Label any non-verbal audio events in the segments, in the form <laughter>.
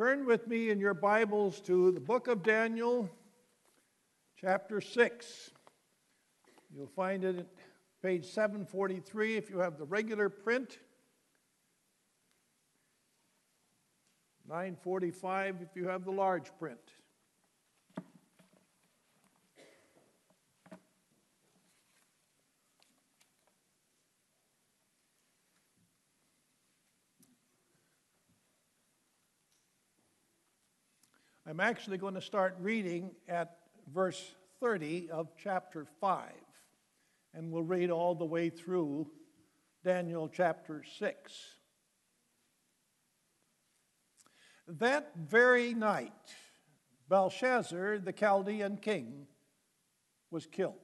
Turn with me in your Bibles to the book of Daniel, chapter 6. You'll find it at page 743 if you have the regular print. 945 if you have the large print. I'm actually going to start reading at verse 30 of chapter 5, and we'll read all the way through Daniel chapter 6. That very night, Belshazzar, the Chaldean king, was killed,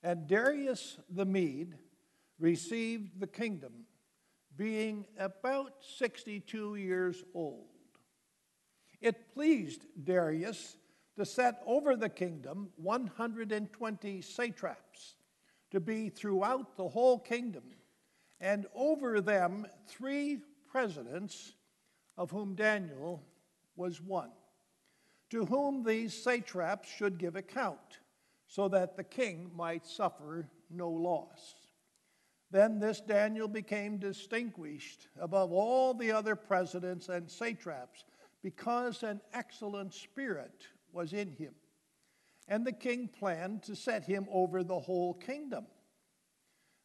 and Darius the Mede received the kingdom, being about 62 years old. It pleased Darius to set over the kingdom 120 satraps to be throughout the whole kingdom, and over them three presidents, of whom Daniel was one, to whom these satraps should give account, so that the king might suffer no loss. Then this Daniel became distinguished above all the other presidents and satraps because an excellent spirit was in him. And the king planned to set him over the whole kingdom.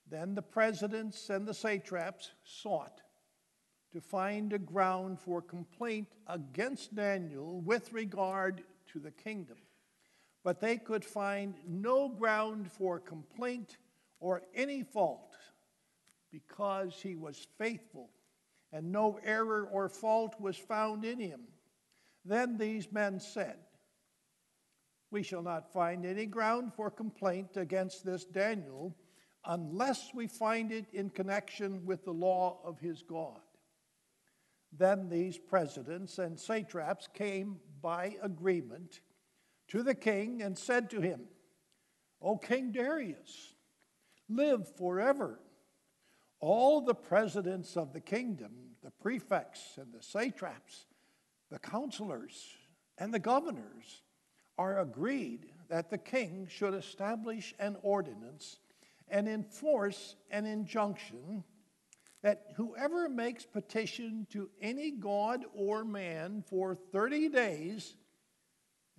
Then the presidents and the satraps sought to find a ground for complaint against Daniel with regard to the kingdom. But they could find no ground for complaint or any fault because he was faithful and no error or fault was found in him. Then these men said, We shall not find any ground for complaint against this Daniel unless we find it in connection with the law of his God. Then these presidents and satraps came by agreement to the king and said to him, O King Darius, live forever. All the presidents of the kingdom, the prefects and the satraps, the counselors, and the governors are agreed that the king should establish an ordinance and enforce an injunction that whoever makes petition to any god or man for 30 days,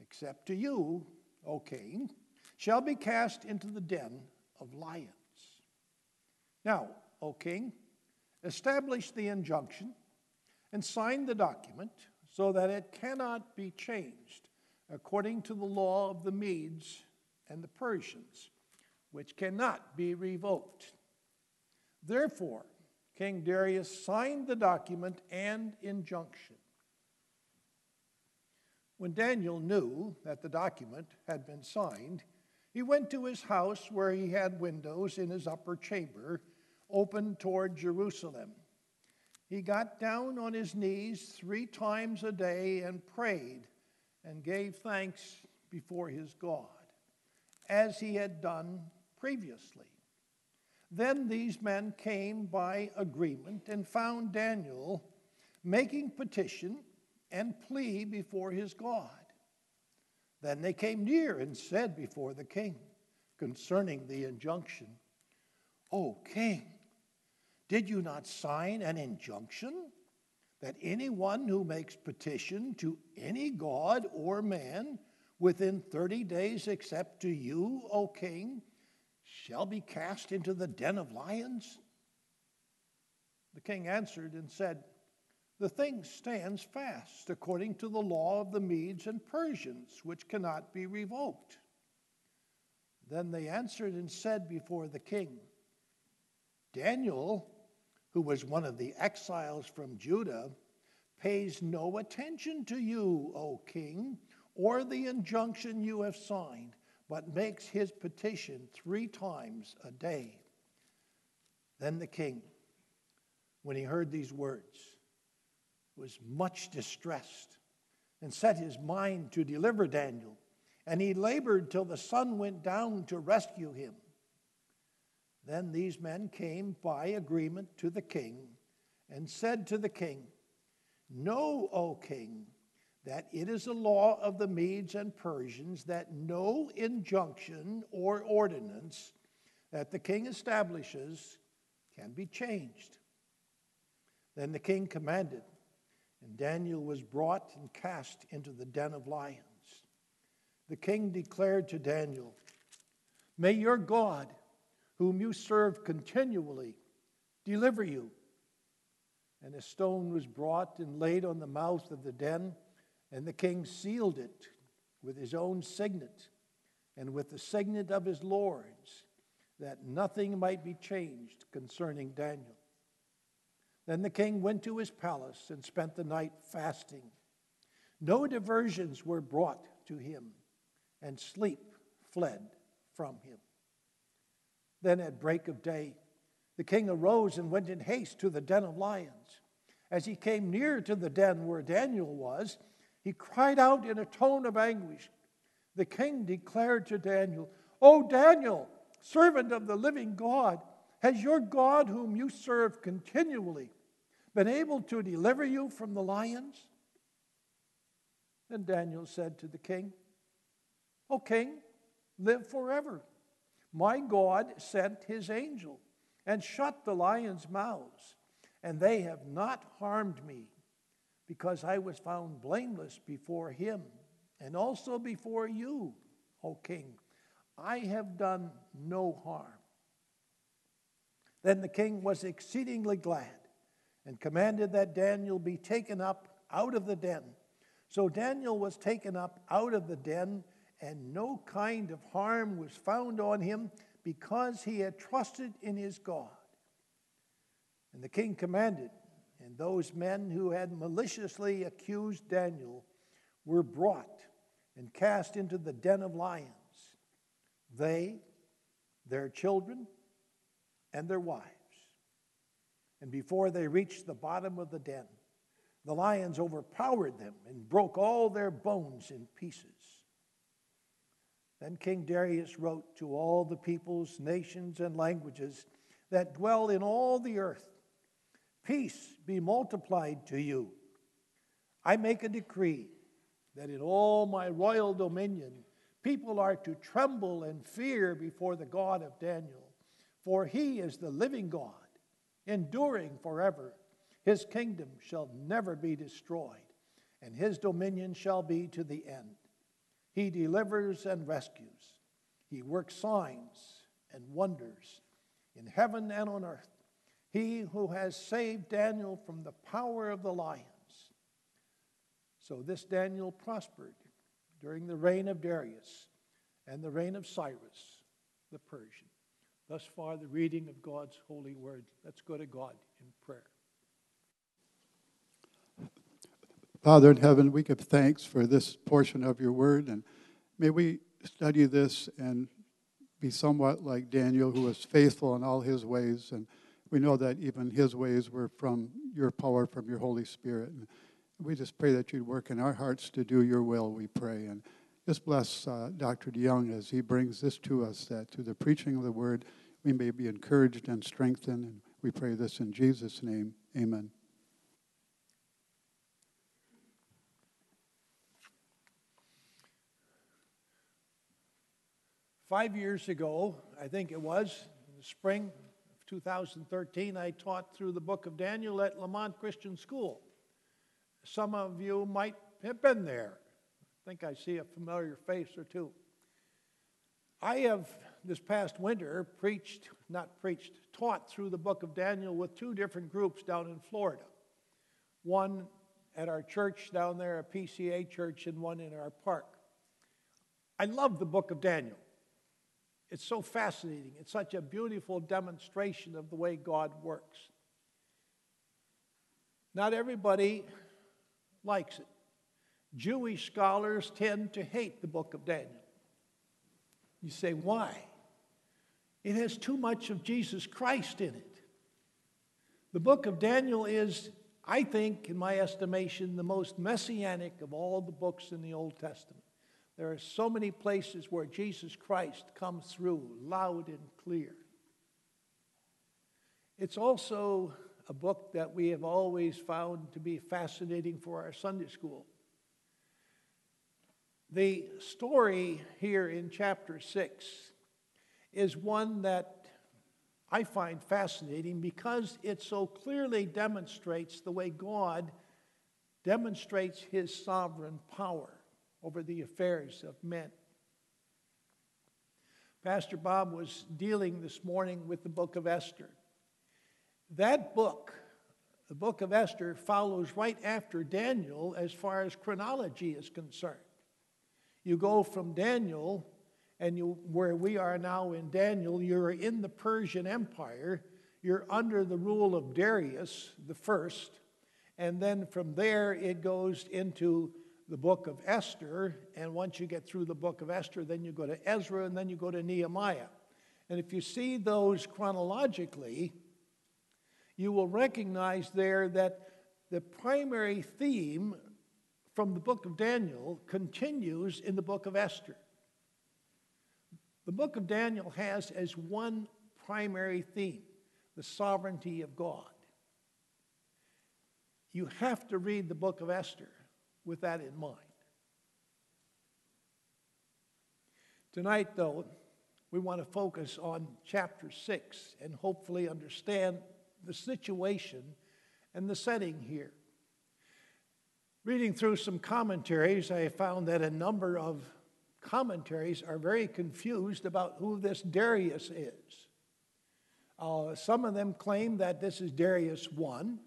except to you, O king, shall be cast into the den of lions. Now, O king, establish the injunction and sign the document so that it cannot be changed according to the law of the Medes and the Persians, which cannot be revoked. Therefore, King Darius signed the document and injunction. When Daniel knew that the document had been signed, he went to his house where he had windows in his upper chamber open toward Jerusalem. He got down on his knees three times a day and prayed and gave thanks before his God, as he had done previously. Then these men came by agreement and found Daniel making petition and plea before his God. Then they came near and said before the king concerning the injunction, O king, did you not sign an injunction that anyone who makes petition to any god or man within 30 days except to you, O king, shall be cast into the den of lions? The king answered and said, The thing stands fast according to the law of the Medes and Persians, which cannot be revoked. Then they answered and said before the king, Daniel who was one of the exiles from Judah, pays no attention to you, O king, or the injunction you have signed, but makes his petition three times a day. Then the king, when he heard these words, was much distressed and set his mind to deliver Daniel. And he labored till the sun went down to rescue him. Then these men came by agreement to the king and said to the king, Know, O king, that it is a law of the Medes and Persians that no injunction or ordinance that the king establishes can be changed. Then the king commanded, and Daniel was brought and cast into the den of lions. The king declared to Daniel, May your God, whom you serve continually, deliver you. And a stone was brought and laid on the mouth of the den and the king sealed it with his own signet and with the signet of his lords, that nothing might be changed concerning Daniel. Then the king went to his palace and spent the night fasting. No diversions were brought to him, and sleep fled from him. Then at break of day, the king arose and went in haste to the den of lions. As he came near to the den where Daniel was, he cried out in a tone of anguish. The king declared to Daniel, O Daniel, servant of the living God, has your God, whom you serve continually, been able to deliver you from the lions? Then Daniel said to the king, O king, live forever. My God sent his angel and shut the lions' mouths, and they have not harmed me because I was found blameless before him and also before you, O king. I have done no harm. Then the king was exceedingly glad and commanded that Daniel be taken up out of the den. So Daniel was taken up out of the den, and no kind of harm was found on him because he had trusted in his God. And the king commanded and those men who had maliciously accused Daniel were brought and cast into the den of lions. They, their children, and their wives. And before they reached the bottom of the den, the lions overpowered them and broke all their bones in pieces. Then King Darius wrote to all the peoples, nations, and languages that dwell in all the earth Peace be multiplied to you. I make a decree that in all my royal dominion, people are to tremble and fear before the God of Daniel, for he is the living God, enduring forever. His kingdom shall never be destroyed, and his dominion shall be to the end. He delivers and rescues, he works signs and wonders in heaven and on earth. He who has saved Daniel from the power of the lions. So this Daniel prospered during the reign of Darius and the reign of Cyrus the Persian. Thus far, the reading of God's holy word. Let's go to God in prayer. Father in heaven, we give thanks for this portion of your word, and may we study this and be somewhat like Daniel, who was faithful in all his ways and we know that even his ways were from your power, from your Holy Spirit. And we just pray that you'd work in our hearts to do your will, we pray. And just bless uh, Dr. DeYoung as he brings this to us, that through the preaching of the word, we may be encouraged and strengthened. And we pray this in Jesus' name. Amen. Five years ago, I think it was, in the spring of 2013, I taught through the book of Daniel at Lamont Christian School. Some of you might have been there. I think I see a familiar face or two. I have, this past winter, preached, not preached, taught through the book of Daniel with two different groups down in Florida. One at our church down there, a PCA church, and one in our park. I love the book of Daniel. It's so fascinating. It's such a beautiful demonstration of the way God works. Not everybody likes it. Jewish scholars tend to hate the book of Daniel. You say, why? It has too much of Jesus Christ in it. The book of Daniel is, I think, in my estimation, the most messianic of all the books in the Old Testament. There are so many places where Jesus Christ comes through loud and clear. It's also a book that we have always found to be fascinating for our Sunday school. The story here in chapter 6 is one that I find fascinating because it so clearly demonstrates the way God demonstrates his sovereign power over the affairs of men. Pastor Bob was dealing this morning with the book of Esther. That book, the book of Esther, follows right after Daniel as far as chronology is concerned. You go from Daniel, and you, where we are now in Daniel, you're in the Persian Empire. You're under the rule of Darius the first, and then from there it goes into the book of Esther. And once you get through the book of Esther, then you go to Ezra, and then you go to Nehemiah. And if you see those chronologically, you will recognize there that the primary theme from the book of Daniel continues in the book of Esther. The book of Daniel has as one primary theme the sovereignty of God. You have to read the book of Esther with that in mind. Tonight, though, we want to focus on chapter 6 and hopefully understand the situation and the setting here. Reading through some commentaries, I found that a number of commentaries are very confused about who this Darius is. Uh, some of them claim that this is Darius 1.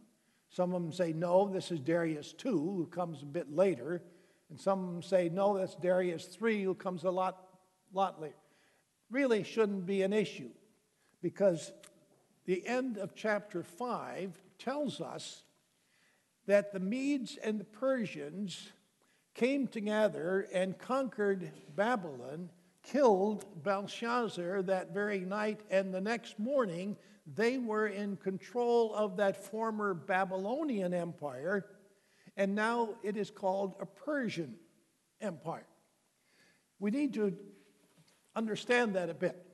Some of them say, no, this is Darius II, who comes a bit later. And some of them say, no, that's Darius III, who comes a lot, lot later. Really shouldn't be an issue because the end of chapter 5 tells us that the Medes and the Persians came together and conquered Babylon, killed Belshazzar that very night, and the next morning they were in control of that former Babylonian empire, and now it is called a Persian empire. We need to understand that a bit.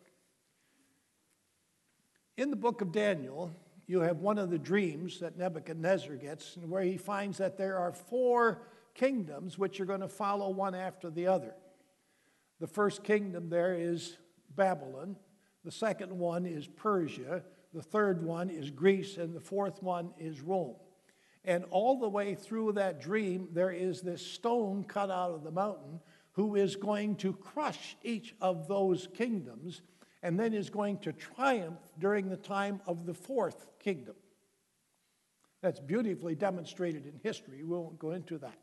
In the book of Daniel, you have one of the dreams that Nebuchadnezzar gets, and where he finds that there are four kingdoms which are going to follow one after the other. The first kingdom there is Babylon, the second one is Persia, the third one is Greece, and the fourth one is Rome. And all the way through that dream, there is this stone cut out of the mountain who is going to crush each of those kingdoms and then is going to triumph during the time of the fourth kingdom. That's beautifully demonstrated in history. We won't go into that.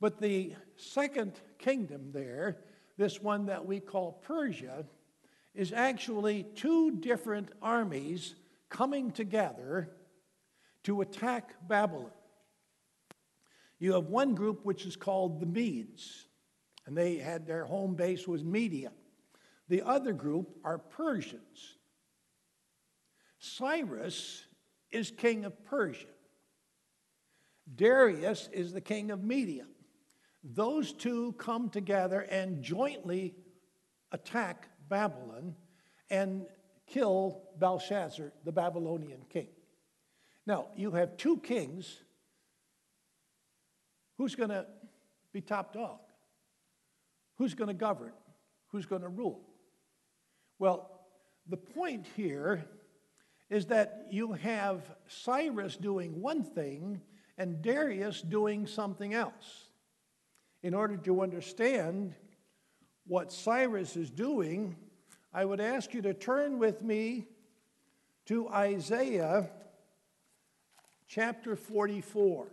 But the second kingdom there, this one that we call Persia, is actually two different armies coming together to attack Babylon. You have one group which is called the Medes, and they had their home base was Media. The other group are Persians. Cyrus is king of Persia. Darius is the king of Media. Those two come together and jointly attack Babylon and kill Belshazzar, the Babylonian king. Now, you have two kings. Who's going to be top dog? Who's going to govern? Who's going to rule? Well, the point here is that you have Cyrus doing one thing and Darius doing something else. In order to understand what Cyrus is doing, I would ask you to turn with me to Isaiah chapter 44.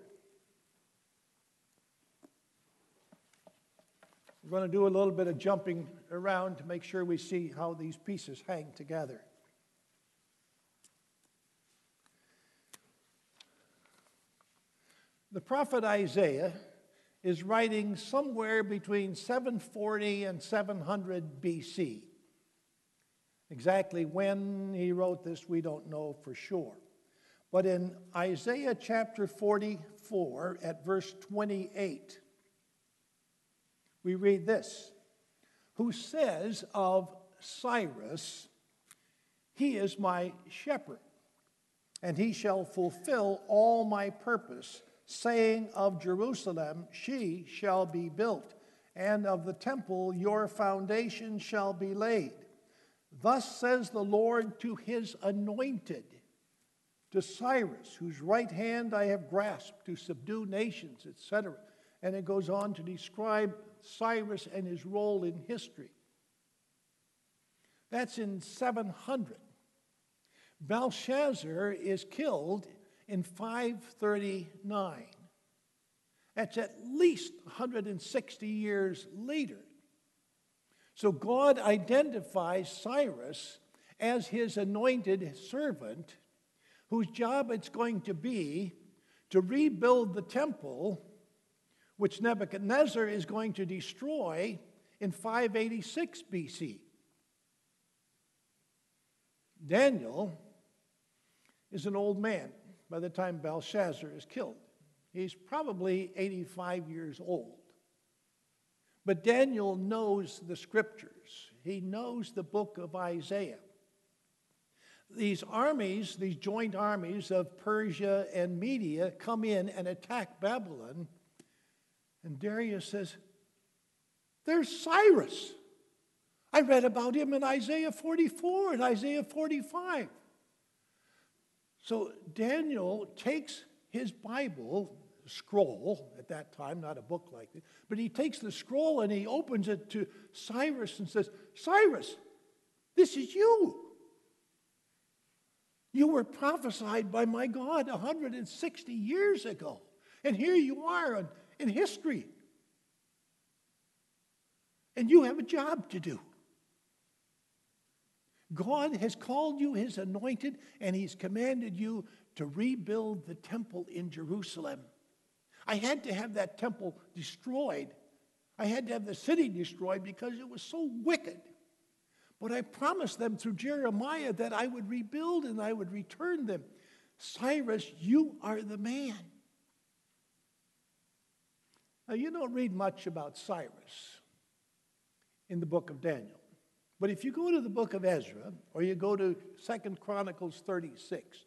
We're going to do a little bit of jumping around to make sure we see how these pieces hang together. The prophet Isaiah is writing somewhere between 740 and 700 BC. Exactly when he wrote this, we don't know for sure. But in Isaiah chapter 44, at verse 28, we read this Who says of Cyrus, He is my shepherd, and he shall fulfill all my purpose, saying of Jerusalem, She shall be built, and of the temple, Your foundation shall be laid. Thus says the Lord to his anointed, to Cyrus, whose right hand I have grasped to subdue nations, etc. And it goes on to describe Cyrus and his role in history. That's in 700. Belshazzar is killed in 539. That's at least 160 years later. So God identifies Cyrus as his anointed servant, whose job it's going to be to rebuild the temple, which Nebuchadnezzar is going to destroy in 586 BC. Daniel is an old man by the time Belshazzar is killed. He's probably 85 years old. But Daniel knows the scriptures, he knows the book of Isaiah. These armies, these joint armies of Persia and Media, come in and attack Babylon. And Darius says, There's Cyrus. I read about him in Isaiah 44 and Isaiah 45. So Daniel takes his Bible scroll at that time, not a book like this, but he takes the scroll and he opens it to Cyrus and says, Cyrus, this is you. You were prophesied by my God 160 years ago. And here you are in history. And you have a job to do. God has called you his anointed, and he's commanded you to rebuild the temple in Jerusalem. I had to have that temple destroyed. I had to have the city destroyed because it was so wicked. But I promised them through Jeremiah that I would rebuild and I would return them. Cyrus, you are the man. Now, you don't read much about Cyrus in the book of Daniel. But if you go to the book of Ezra or you go to Second Chronicles 36,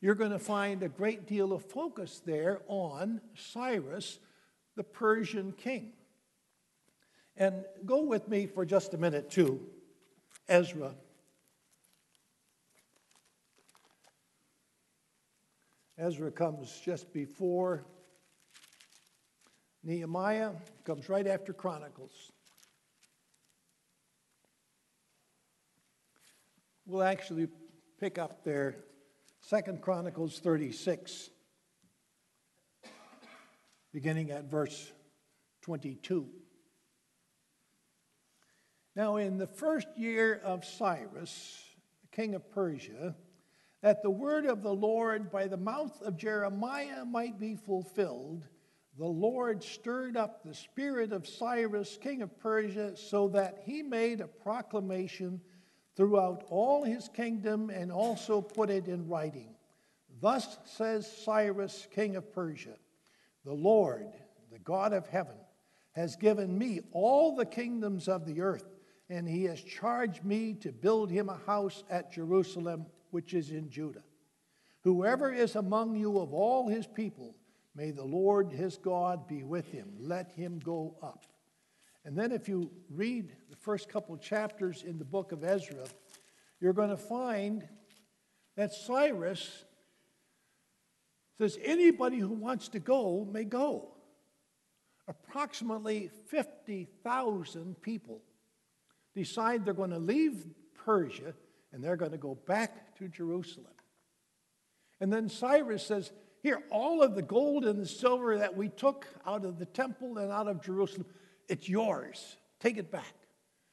you're going to find a great deal of focus there on Cyrus, the Persian king. And go with me for just a minute to Ezra. Ezra comes just before Nehemiah, comes right after Chronicles. We'll actually pick up there, Second Chronicles 36, beginning at verse 22. Now, in the first year of Cyrus, king of Persia, that the word of the Lord by the mouth of Jeremiah might be fulfilled, the Lord stirred up the spirit of Cyrus, king of Persia, so that he made a proclamation throughout all his kingdom and also put it in writing. Thus says Cyrus, king of Persia The Lord, the God of heaven, has given me all the kingdoms of the earth, and he has charged me to build him a house at Jerusalem, which is in Judah. Whoever is among you of all his people, may the Lord his God be with him. Let him go up. And then, if you read the first couple chapters in the book of Ezra, you're going to find that Cyrus says anybody who wants to go may go. Approximately 50,000 people decide they're going to leave Persia and they're going to go back to Jerusalem. And then Cyrus says, Here, all of the gold and the silver that we took out of the temple and out of Jerusalem, it's yours. Take it back.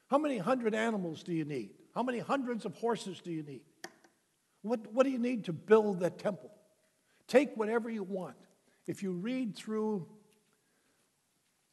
How many hundred animals do you need? How many hundreds of horses do you need? What, what do you need to build that temple? Take whatever you want. If you read through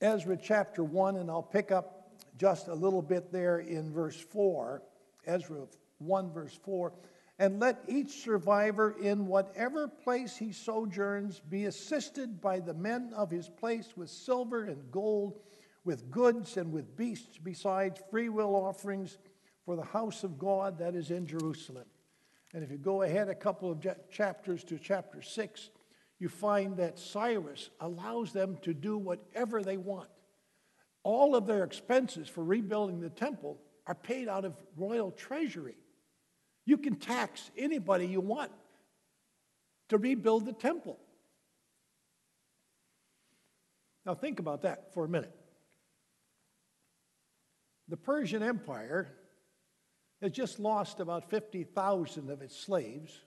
Ezra chapter 1, and I'll pick up just a little bit there in verse 4, Ezra 1, verse 4, and let each survivor in whatever place he sojourns be assisted by the men of his place with silver and gold with goods and with beasts, besides free will offerings for the house of God that is in Jerusalem. And if you go ahead a couple of chapters to chapter 6, you find that Cyrus allows them to do whatever they want. All of their expenses for rebuilding the temple are paid out of royal treasury. You can tax anybody you want to rebuild the temple. Now, think about that for a minute. The Persian Empire has just lost about 50,000 of its slaves,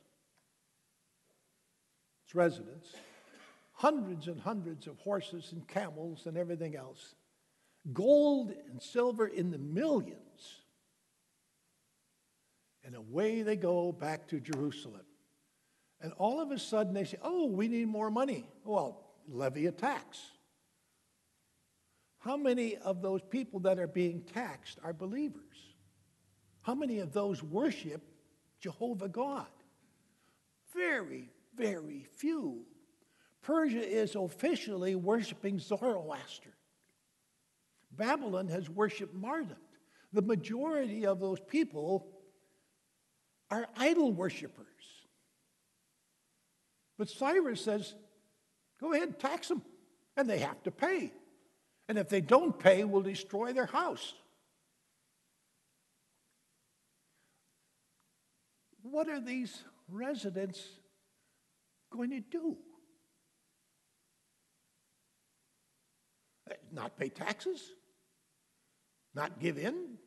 its residents, hundreds and hundreds of horses and camels and everything else, gold and silver in the millions. And away they go back to Jerusalem. And all of a sudden they say, Oh, we need more money. Well, levy a tax. How many of those people that are being taxed are believers? How many of those worship Jehovah God? Very, very few. Persia is officially worshiping Zoroaster. Babylon has worshiped Marduk. The majority of those people are idol worshippers. But Cyrus says, go ahead, tax them, and they have to pay. And if they don't pay, we'll destroy their house. What are these residents going to do? Not pay taxes? Not give in?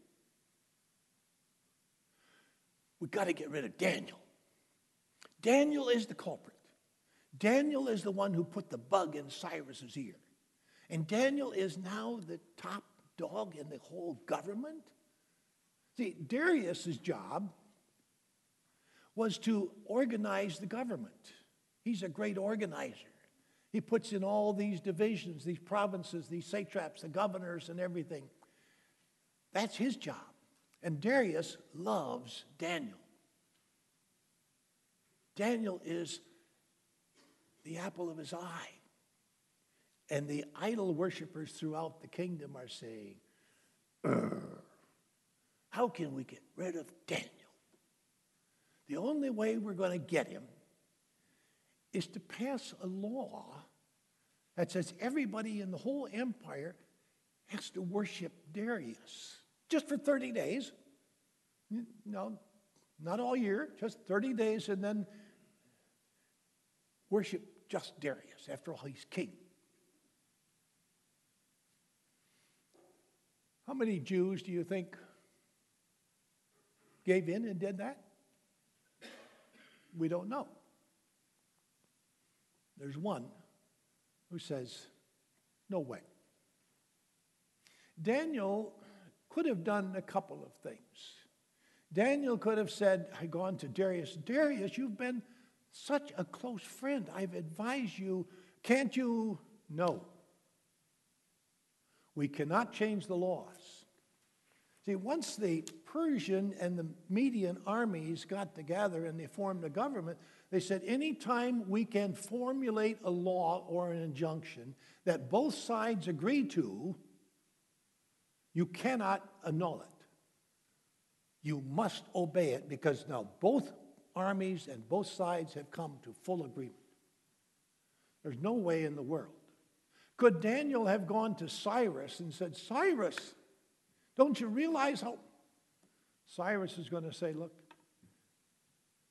We've got to get rid of Daniel. Daniel is the culprit. Daniel is the one who put the bug in Cyrus's ear. And Daniel is now the top dog in the whole government. See, Darius's job was to organize the government. He's a great organizer. He puts in all these divisions, these provinces, these satraps, the governors, and everything. That's his job. And Darius loves Daniel. Daniel is the apple of his eye. And the idol worshippers throughout the kingdom are saying, uh, How can we get rid of Daniel? The only way we're going to get him is to pass a law that says everybody in the whole empire has to worship Darius just for 30 days. No, not all year, just 30 days, and then worship just Darius. After all, he's king. How many Jews do you think gave in and did that? We don't know. There's one who says, No way. Daniel could have done a couple of things. Daniel could have said, "I've gone to Darius, Darius, you've been such a close friend. I've advised you. Can't you? No. We cannot change the laws. See, once the Persian and the Median armies got together and they formed a government, they said anytime we can formulate a law or an injunction that both sides agree to, you cannot annul it. You must obey it because now both armies and both sides have come to full agreement. There's no way in the world. Could Daniel have gone to Cyrus and said, Cyrus, don't you realize how. Cyrus is going to say, Look,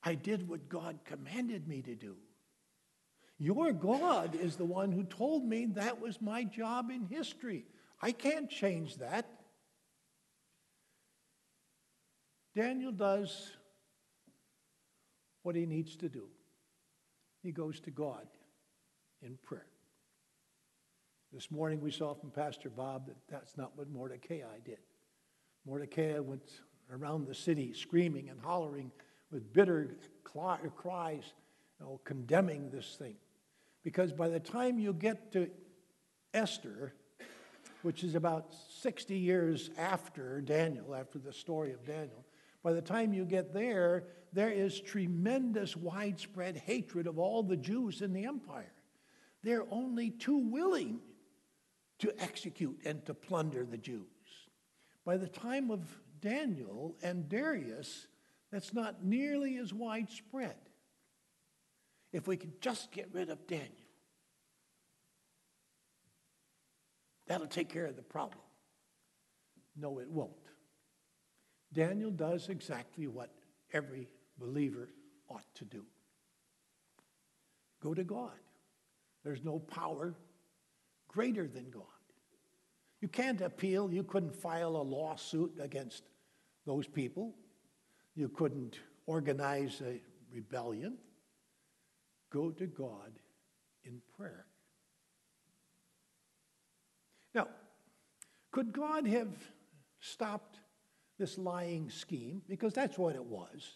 I did what God commanded me to do. Your God is the one who told me that was my job in history. I can't change that. Daniel does what he needs to do. He goes to God in prayer. This morning we saw from Pastor Bob that that's not what Mordecai did. Mordecai went around the city screaming and hollering with bitter cries, you know, condemning this thing. Because by the time you get to Esther, which is about 60 years after Daniel, after the story of Daniel, by the time you get there, there is tremendous widespread hatred of all the Jews in the empire. They're only too willing to execute and to plunder the Jews. By the time of Daniel and Darius, that's not nearly as widespread. If we could just get rid of Daniel, that'll take care of the problem. No, it won't. Daniel does exactly what every believer ought to do go to God. There's no power greater than God. You can't appeal. You couldn't file a lawsuit against those people. You couldn't organize a rebellion. Go to God in prayer. Now, could God have stopped this lying scheme? Because that's what it was.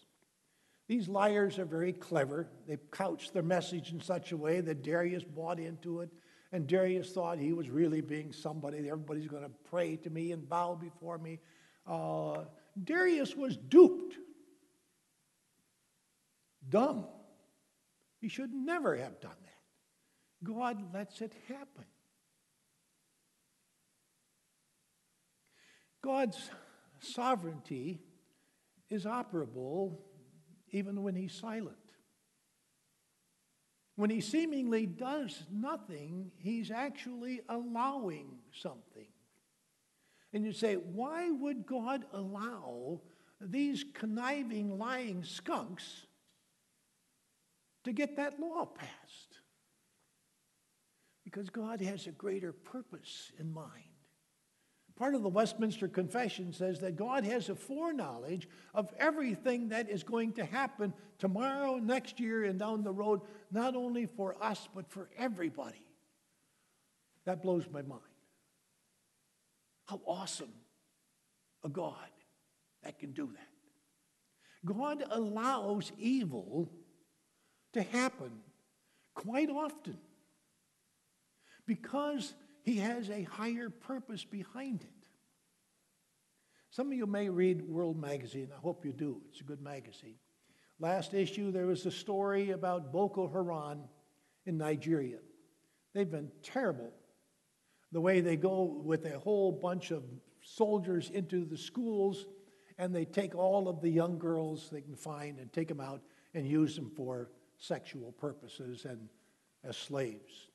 These liars are very clever. They couched their message in such a way that Darius bought into it and Darius thought he was really being somebody. Everybody's going to pray to me and bow before me. Uh, Darius was duped. Dumb. He should never have done that. God lets it happen. God's sovereignty is operable even when he's silent. When he seemingly does nothing, he's actually allowing something. And you say, why would God allow these conniving, lying skunks to get that law passed? Because God has a greater purpose in mind. Part of the Westminster Confession says that God has a foreknowledge of everything that is going to happen tomorrow, next year, and down the road, not only for us, but for everybody. That blows my mind. How awesome a God that can do that. God allows evil to happen quite often because he has a higher purpose behind it. Some of you may read World Magazine. I hope you do. It's a good magazine. Last issue, there was a story about Boko Haram in Nigeria. They've been terrible. The way they go with a whole bunch of soldiers into the schools and they take all of the young girls they can find and take them out and use them for sexual purposes and as slaves.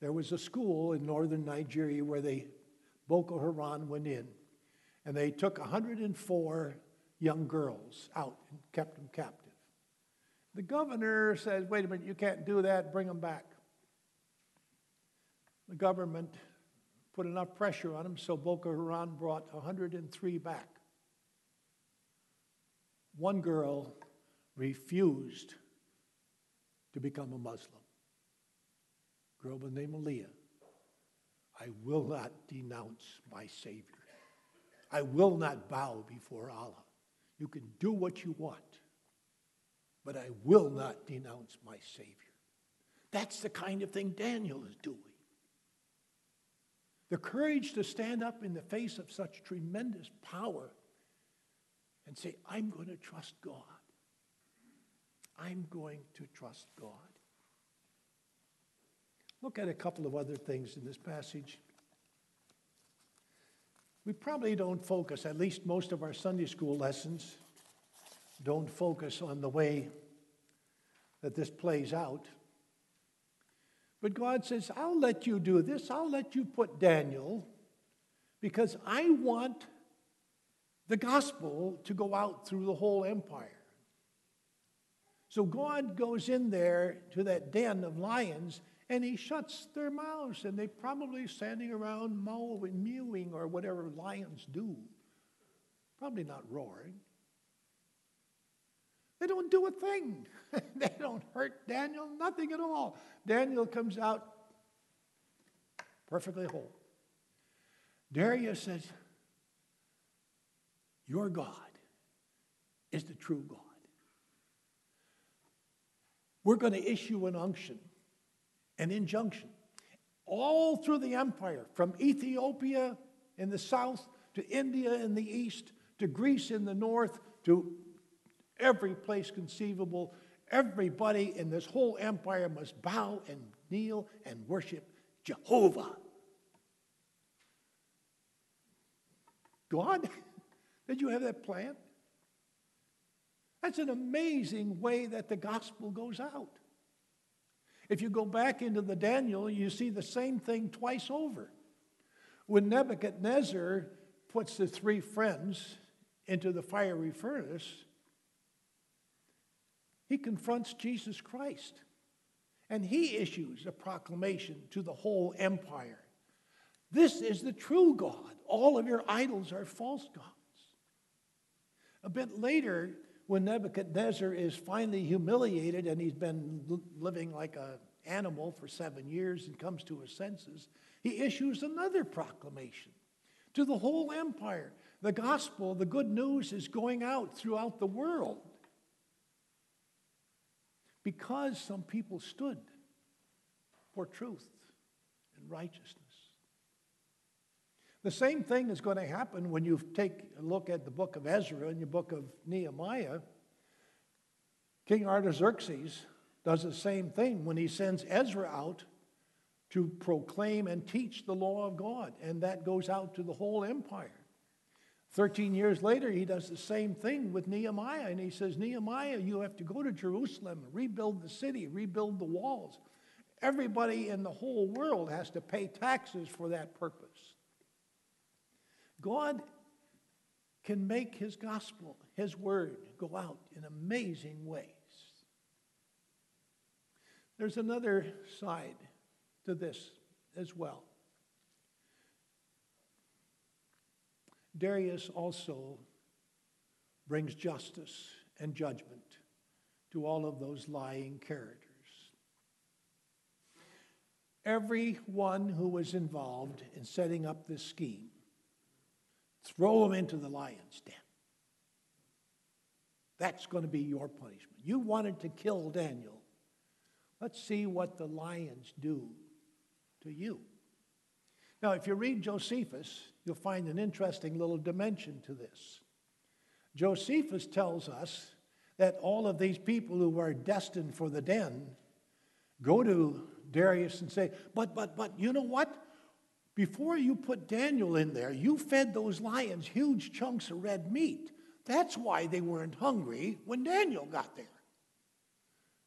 There was a school in northern Nigeria where they, Boko Haram went in, and they took 104 young girls out and kept them captive. The governor says, wait a minute, you can't do that, bring them back. The government put enough pressure on them, so Boko Haram brought 103 back. One girl refused to become a Muslim girl by the name of Leah, I will not denounce my Savior. I will not bow before Allah. You can do what you want, but I will not denounce my Savior. That's the kind of thing Daniel is doing. The courage to stand up in the face of such tremendous power and say, I'm going to trust God. I'm going to trust God. Look at a couple of other things in this passage. We probably don't focus, at least most of our Sunday school lessons don't focus on the way that this plays out. But God says, I'll let you do this. I'll let you put Daniel because I want the gospel to go out through the whole empire. So God goes in there to that den of lions and he shuts their mouths, and they're probably standing around mewing, or whatever lions do. Probably not roaring. They don't do a thing. <laughs> they don't hurt Daniel, nothing at all. Daniel comes out perfectly whole. Darius says, Your God is the true God. We're going to issue an unction an injunction all through the empire, from Ethiopia in the south to India in the east to Greece in the north to every place conceivable. Everybody in this whole empire must bow and kneel and worship Jehovah. God, <laughs> did you have that plan? That's an amazing way that the gospel goes out. If you go back into the Daniel, you see the same thing twice over. When Nebuchadnezzar puts the three friends into the fiery furnace, he confronts Jesus Christ and he issues a proclamation to the whole empire. This is the true God. All of your idols are false gods. A bit later, when Nebuchadnezzar is finally humiliated and he's been living like an animal for seven years and comes to his senses, he issues another proclamation to the whole empire. The gospel, the good news, is going out throughout the world because some people stood for truth and righteousness. The same thing is going to happen when you take a look at the book of Ezra and the book of Nehemiah. King Artaxerxes does the same thing when he sends Ezra out to proclaim and teach the law of God, and that goes out to the whole empire. Thirteen years later, he does the same thing with Nehemiah, and he says, Nehemiah, you have to go to Jerusalem, rebuild the city, rebuild the walls. Everybody in the whole world has to pay taxes for that purpose. God can make his gospel, his word, go out in amazing ways. There's another side to this as well. Darius also brings justice and judgment to all of those lying characters. Everyone who was involved in setting up this scheme, throw them into the lion's den. That's going to be your punishment. You wanted to kill Daniel. Let's see what the lions do to you. Now, if you read Josephus, you'll find an interesting little dimension to this. Josephus tells us that all of these people who are destined for the den go to Darius and say, But, but, but, you know what? Before you put Daniel in there, you fed those lions huge chunks of red meat. That's why they weren't hungry when Daniel got there.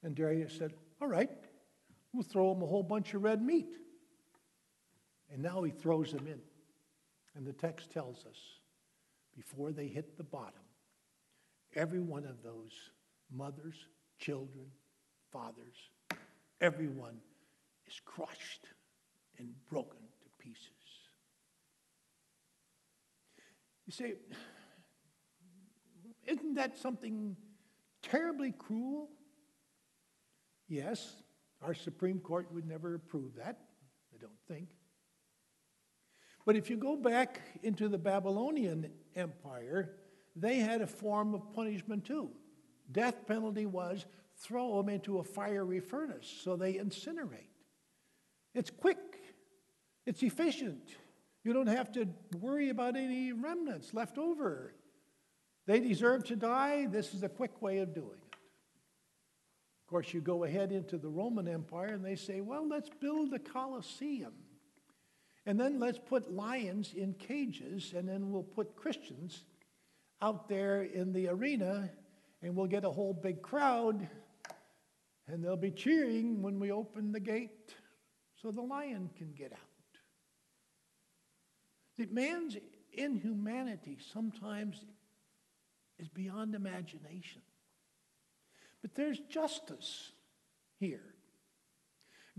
And Darius said, All right, we'll throw them a whole bunch of red meat. And now he throws them in. And the text tells us before they hit the bottom, every one of those mothers, children, fathers, everyone is crushed and broken pieces. You say, isn't that something terribly cruel? Yes, our Supreme Court would never approve that, I don't think. But if you go back into the Babylonian Empire, they had a form of punishment too. Death penalty was throw them into a fiery furnace so they incinerate. It's quick, it's efficient. You don't have to worry about any remnants left over. They deserve to die. This is a quick way of doing it. Of course, you go ahead into the Roman Empire and they say, well, let's build a Colosseum. And then let's put lions in cages, and then we'll put Christians out there in the arena, and we'll get a whole big crowd, and they'll be cheering when we open the gate so the lion can get out. The man's inhumanity sometimes is beyond imagination. But there's justice here.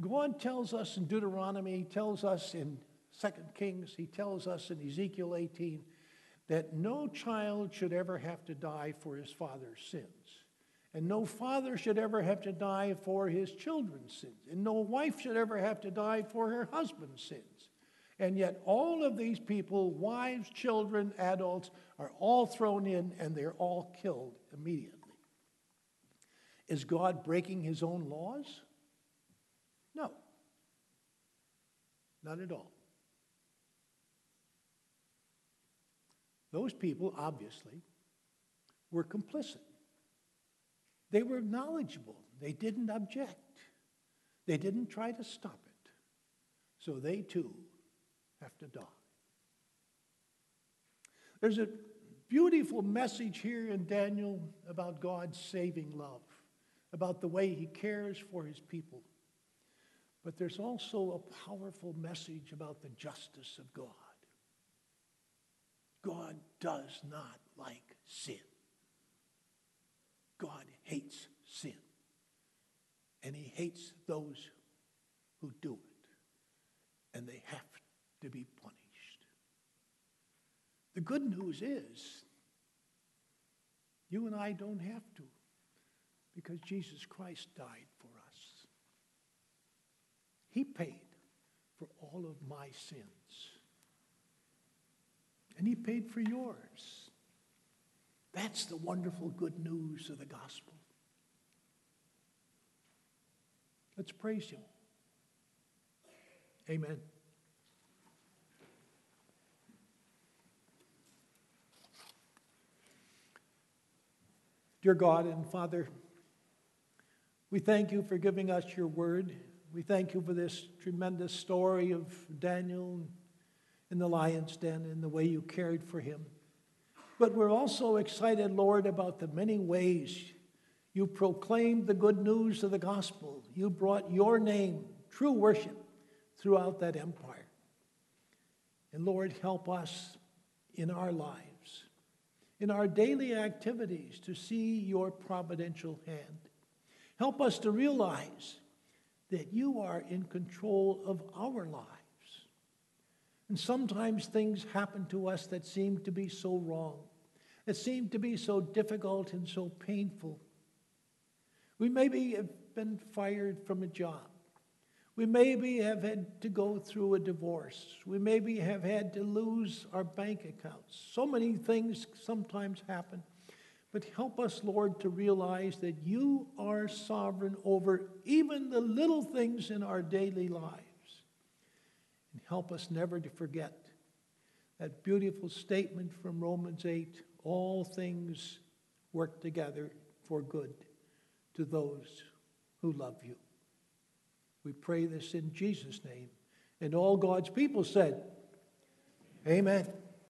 God tells us in Deuteronomy, he tells us in Second Kings, he tells us in Ezekiel 18 that no child should ever have to die for his father's sins. And no father should ever have to die for his children's sins. And no wife should ever have to die for her husband's sins. And yet, all of these people, wives, children, adults, are all thrown in and they're all killed immediately. Is God breaking his own laws? No, not at all. Those people, obviously, were complicit. They were knowledgeable. They didn't object. They didn't try to stop it. So they too have to die. There's a beautiful message here in Daniel about God's saving love, about the way he cares for his people. But there's also a powerful message about the justice of God. God does not like sin. God hates sin. And he hates those who do it. And they have to be punished. The good news is you and I don't have to because Jesus Christ died for us. He paid for all of my sins. And he paid for yours. That's the wonderful good news of the gospel. Let's praise him. Amen. Dear God and Father, we thank you for giving us your word. We thank you for this tremendous story of Daniel in the lion's den and the way you cared for him. But we're also excited, Lord, about the many ways you proclaimed the good news of the gospel. You brought your name, true worship, throughout that empire. And Lord, help us in our lives, in our daily activities, to see your providential hand. Help us to realize that you are in control of our lives. And sometimes things happen to us that seem to be so wrong, that seem to be so difficult and so painful. We maybe have been fired from a job. We maybe have had to go through a divorce. We maybe have had to lose our bank accounts. So many things sometimes happen. But help us, Lord, to realize that you are sovereign over even the little things in our daily lives. And help us never to forget that beautiful statement from Romans 8 all things work together for good to those who love you. We pray this in Jesus' name. And all God's people said, Amen.